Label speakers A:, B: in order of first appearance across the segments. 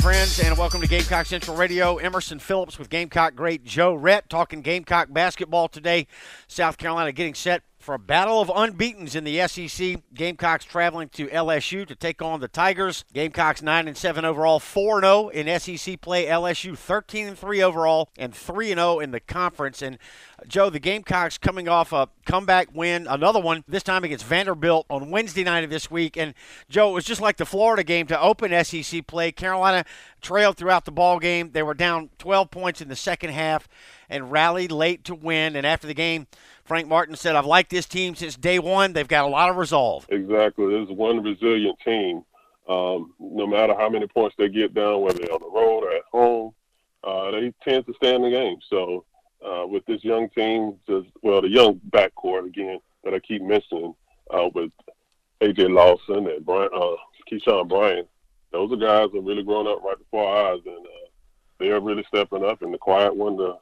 A: Friends, and welcome to Gamecock Central Radio. Emerson Phillips with Gamecock great Joe Rhett talking Gamecock basketball today. South Carolina getting set for a battle of unbeatens in the SEC. Gamecocks traveling to LSU to take on the Tigers. Gamecocks 9 and 7 overall, 4 0 in SEC play. LSU 13 and 3 overall and 3 0 in the conference. And uh, Joe, the Gamecocks coming off a comeback win, another one this time against Vanderbilt on Wednesday night of this week. And Joe, it was just like the Florida game to open SEC play. Carolina trailed throughout the ball game. They were down 12 points in the second half and rallied late to win. And after the game, Frank Martin said, I've liked this team since day one. They've got a lot of resolve.
B: Exactly. This is one resilient team. Um, no matter how many points they get down, whether they're on the road or at home, uh, they tend to stay in the game. So uh, with this young team, just, well, the young backcourt again that I keep mentioning uh, with AJ Lawson and Brian, uh, Keyshawn Bryant, those are guys that are really growing up right before our eyes, and uh, they are really stepping up. And the quiet one, the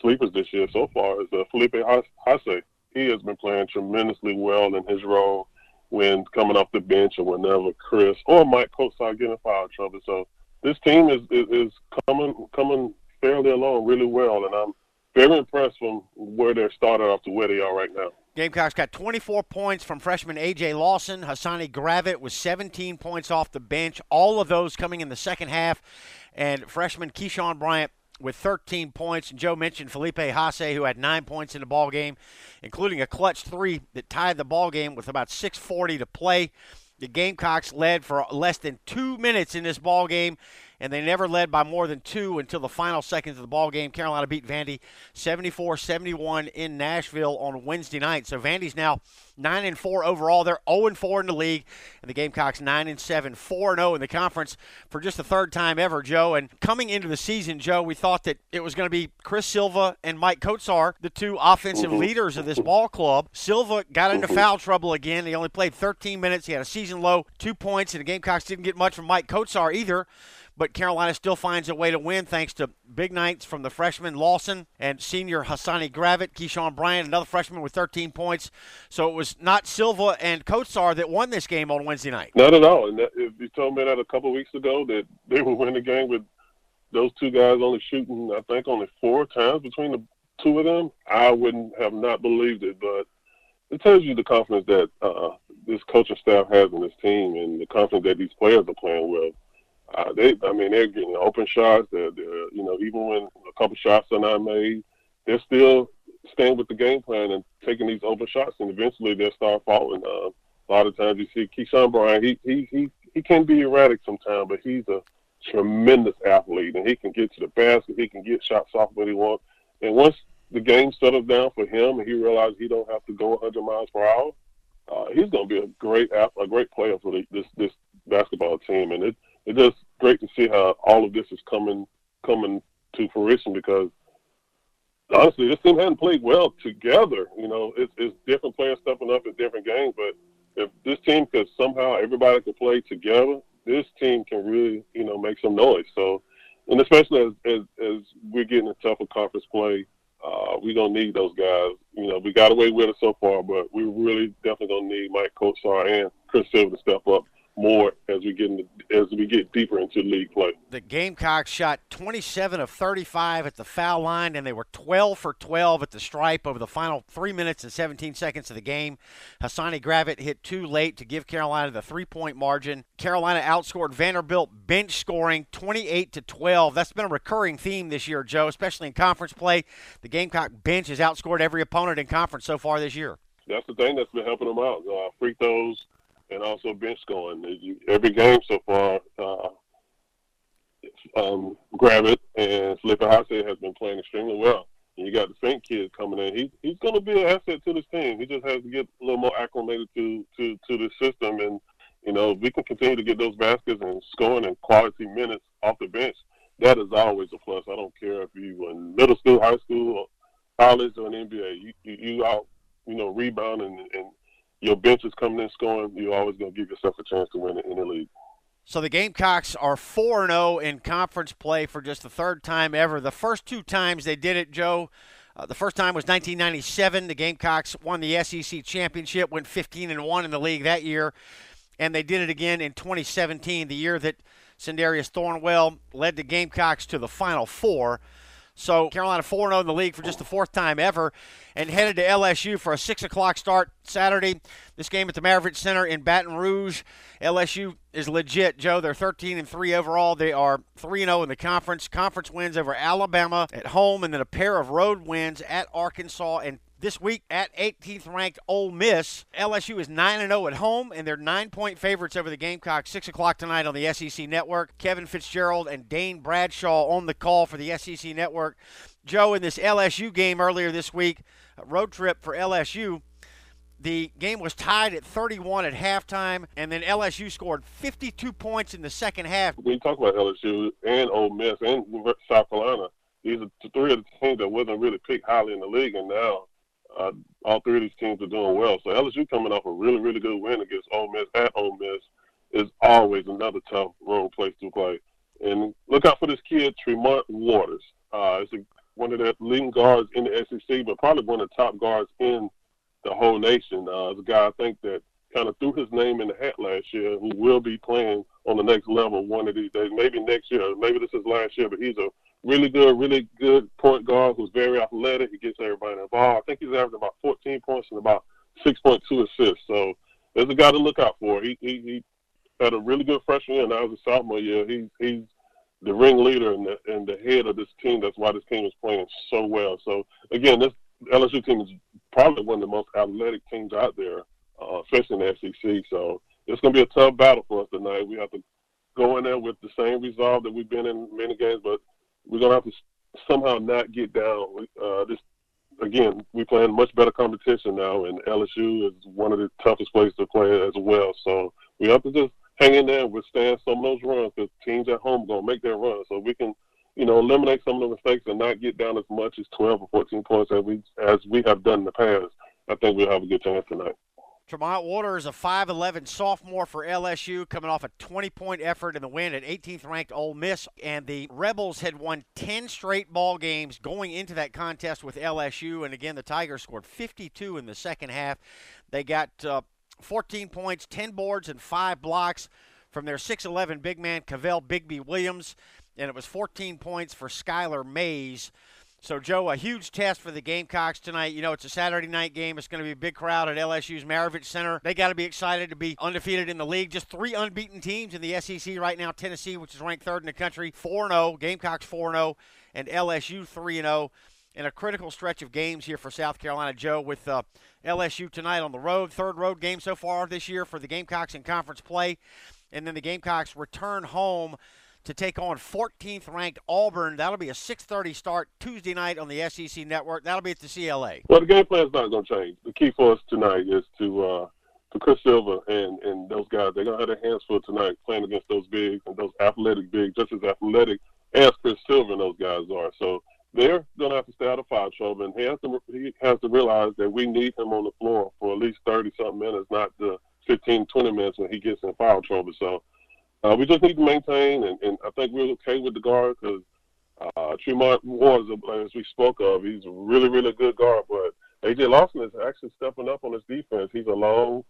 B: sleepers this year so far is uh, Felipe Haase. He has been playing tremendously well in his role when coming off the bench or whenever Chris or Maik Kotsar get in foul trouble. So this team is, is, is coming coming fairly along really well, and I'm very impressed from where they're started off to where they are right now.
A: Gamecocks got 24 points from freshman A.J. Lawson. Hassani Gravett was 17 points off the bench, all of those coming in the second half. And freshman Keyshawn Bryant with 13 points. And Joe mentioned Felipe Haase, who had nine points in the ball game, including a clutch three that tied the ball game with about 6:40 to play. The Gamecocks led for less than two minutes in this ball game, and they never led by more than two until the final seconds of the ball game. Carolina beat Vandy 74-71 in Nashville on Wednesday night. So Vandy's now 9 and 4 overall. They're 0 and 4 in the league, and the Gamecocks 9 and 7, 4 and 0 in the conference for just the third time ever, Joe. And coming into the season, Joe, we thought that it was going to be Chris Silva and Maik Kotsar, the two offensive mm-hmm. leaders of this ball club. Silva got into mm-hmm. foul trouble again. He only played 13 minutes. He had a season low, two points, and the Gamecocks didn't get much from Maik Kotsar either but Carolina still finds a way to win thanks to big nights from the freshman Lawson and senior Hassani Gravett, Keyshawn Bryant, another freshman with 13 points. So it was not Silva and Kotsar that won this game on Wednesday night.
B: Not at all. And that, if you told me that a couple weeks ago that they would win the game with those two guys only shooting, I think, only four times between the two of them, I wouldn't have not believed it. But it tells you the confidence that uh, this coaching staff has in this team and the confidence that these players are playing with. Uh, they, I mean, they're getting open shots. They're, they're, you know, even when a couple shots are not made, they're still staying with the game plan and taking these open shots, and eventually they'll start falling. Uh, a lot of times you see Keyshawn Bryant, he he he he can be erratic sometimes, but he's a tremendous athlete, and he can get to the basket. He can get shots off when he wants. And once the game settles down for him, and he realizes he don't have to go 100 miles per hour, uh, he's going to be a great a great player for the, this this basketball team, and it it's just great to see how all of this is coming coming to fruition because honestly, this team hadn't played well together. You know, it's, it's different players stepping up in different games, but if this team could somehow everybody could play together, this team can really you know make some noise. So, and especially as as, as we're getting a tougher conference play. Uh, we don't need those guys. You know, we got away with it so far, but we really definitely gonna need Maik Kotsar and Chris Silva to step up more as we get into, as we get deeper into league play.
A: The Gamecocks shot 27 of 35 at the foul line, and they were 12 for 12 at the stripe over the final three minutes and 17 seconds of the game. Hassani Gravett hit two late to give Carolina the three-point margin. Carolina outscored Vanderbilt bench scoring 28 to 12. That's been a recurring theme this year, Joe, especially in conference play. The Gamecock bench has outscored every opponent in conference so far this year.
B: That's the thing that's been helping them out. Uh, free throws and also bench scoring. Every game so far, uh, um, Gravett and Felipe Haase has been playing extremely well. And you got the Frink kid coming in. He, he's going to be an asset to this team. He just has to get a little more acclimated to, to, to the system and You know, we can continue to get those baskets and scoring and quality minutes off the bench. That is always a plus. I don't care if you in middle school, high school, or college, or an NBA. You you, you out, you know, rebounding and, and your bench is coming in scoring. You're always going to give yourself a chance to win in the league.
A: So the Gamecocks are 4 0 in conference play for just the third time ever. The first two times they did it, Joe, uh, the first time was 1997. The Gamecocks won the SEC championship, went 15 and 1 in the league that year, and they did it again in 2017, the year that Sindarius Thornwell led the Gamecocks to the Final Four. So Carolina 4 0 in the league for just the fourth time ever and headed to LSU for a 6 o'clock start Saturday. This game at the Maravich Center in Baton Rouge. LSU is legit, Joe. They're 13 and 3 overall. They are 3 0 in the conference. Conference wins over Alabama at home and then a pair of road wins at Arkansas and this week at 18th ranked Ole Miss. LSU is 9 0 at home, and they're nine point favorites over the Gamecocks. 6 o'clock tonight on the SEC Network. Kevin Fitzgerald and Dane Bradshaw on the call for the SEC Network. Joe, in this LSU game earlier this week, road trip for LSU. The game was tied at 31 at halftime, and then LSU scored 52 points in the second half.
B: When you talk about LSU and Ole Miss and South Carolina, these are three of the teams that wasn't really picked highly in the league, and now uh, all three of these teams are doing well. So LSU coming off a really, really good win against Ole Miss at Ole Miss is always another tough road place to play. And look out for this kid, Tremont Waters. Uh, it's a, one of the leading guards in the SEC, but probably one of the top guards in the whole nation. Uh, it's a guy I think that kind of threw his name in the hat last year, who will be playing on the next level one of these days. Maybe next year, maybe this is last year, but he's a really good, really good point guard who's very athletic. He gets everybody involved. I think he's averaging about 14 points and about 6.2 assists. So there's a guy to look out for. He he, he had a really good freshman year. Now was a sophomore year. He's he's the ringleader and the and the head of this team. That's why this team is playing so well. So again, this LSU team is probably one of the most athletic teams out there, uh, especially in the SEC. So it's going to be a tough battle for us tonight. We have to go in there with the same resolve that we've been in many games, but we're gonna have to somehow not get down. Uh, this again, we playing much better competition now, and LSU is one of the toughest places to play as well. So we have to just hang in there and withstand some of those runs because teams at home gonna make their runs. So we can, you know, eliminate some of the mistakes and not get down as much as 12 or 14 points as we as we have done in the past. I think we'll have a good chance tonight.
A: Tremont Waters, a 5'11 sophomore for LSU, coming off a 20 point effort in the win at 18th ranked Ole Miss. And the Rebels had won 10 straight ball games going into that contest with LSU. And again, the Tigers scored 52 in the second half. They got uh, 14 points, 10 boards, and 5 blocks from their 6'11 big man, Kavell Bigby Williams. And it was 14 points for Skylar Mays. So, Joe, a huge test for the Gamecocks tonight. You know, it's a Saturday night game. It's going to be a big crowd at LSU's Maravich Center. They got to be excited to be undefeated in the league. Just three unbeaten teams in the SEC right now Tennessee, which is ranked third in the country, 4 0. Gamecocks 4 0. And LSU 3 0. In a critical stretch of games here for South Carolina, Joe, with uh, LSU tonight on the road. Third road game so far this year for the Gamecocks in conference play. And then the Gamecocks return home to take on 14th ranked Auburn. That'll be a 6:30 start Tuesday night on the SEC network. That'll be at the CLA.
B: Well, the game plan is not going to change. The key for us tonight is to uh, to Chris Silva and and those guys. They're going to have their hands full tonight playing against those bigs and those athletic bigs, just as athletic as Chris Silva and those guys are. So they're going to have to stay out of foul trouble, and he has to he has to realize that we need him on the floor for at least 30 something minutes, not the 15, 20 minutes when he gets in foul trouble. So uh, we just need to maintain, and, and I think we're okay with the guard because uh, Tremont Ward, as we spoke of, he's a really, really good guard. But AJ Lawson is actually stepping up on his defense. He's a long,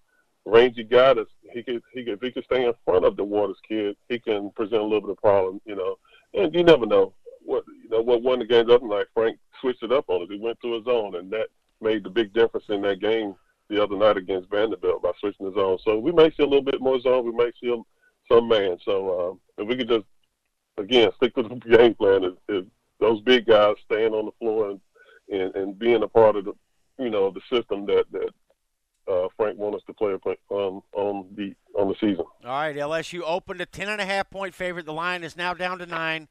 B: rangy guy that he could he could if he could stay in front of the Waters kid, he can present a little bit of problem, you know. And you never know what you know what won the game doesn't like. Frank switched it up on us. He went to his own, and that made the big difference in that game the other night against Vanderbilt by switching his own. So we may see a little bit more zone. We may see a some man. So um, if we could just again stick to the game plan, is, is those big guys staying on the floor and, and and being a part of the you know the system that that uh, Frank wants us to play um, on the on the season.
A: All right, LSU opened a ten and a half point favorite. The line is now down to nine,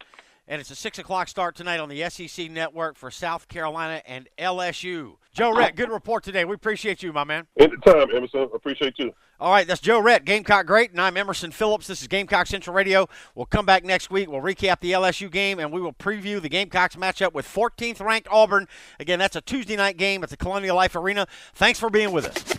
A: and it's a six o'clock start tonight on the SEC network for South Carolina and LSU. Joe Rhett, good report today. We appreciate you, my man.
B: Anytime, Emerson. Appreciate you.
A: All right, that's Joe Rhett, Gamecock Great, and I'm Emerson Phillips. This is Gamecock Central Radio. We'll come back next week. We'll recap the LSU game, and we will preview the Gamecocks matchup with 14th ranked Auburn. Again, that's a Tuesday night game at the Colonial Life Arena. Thanks for being with us.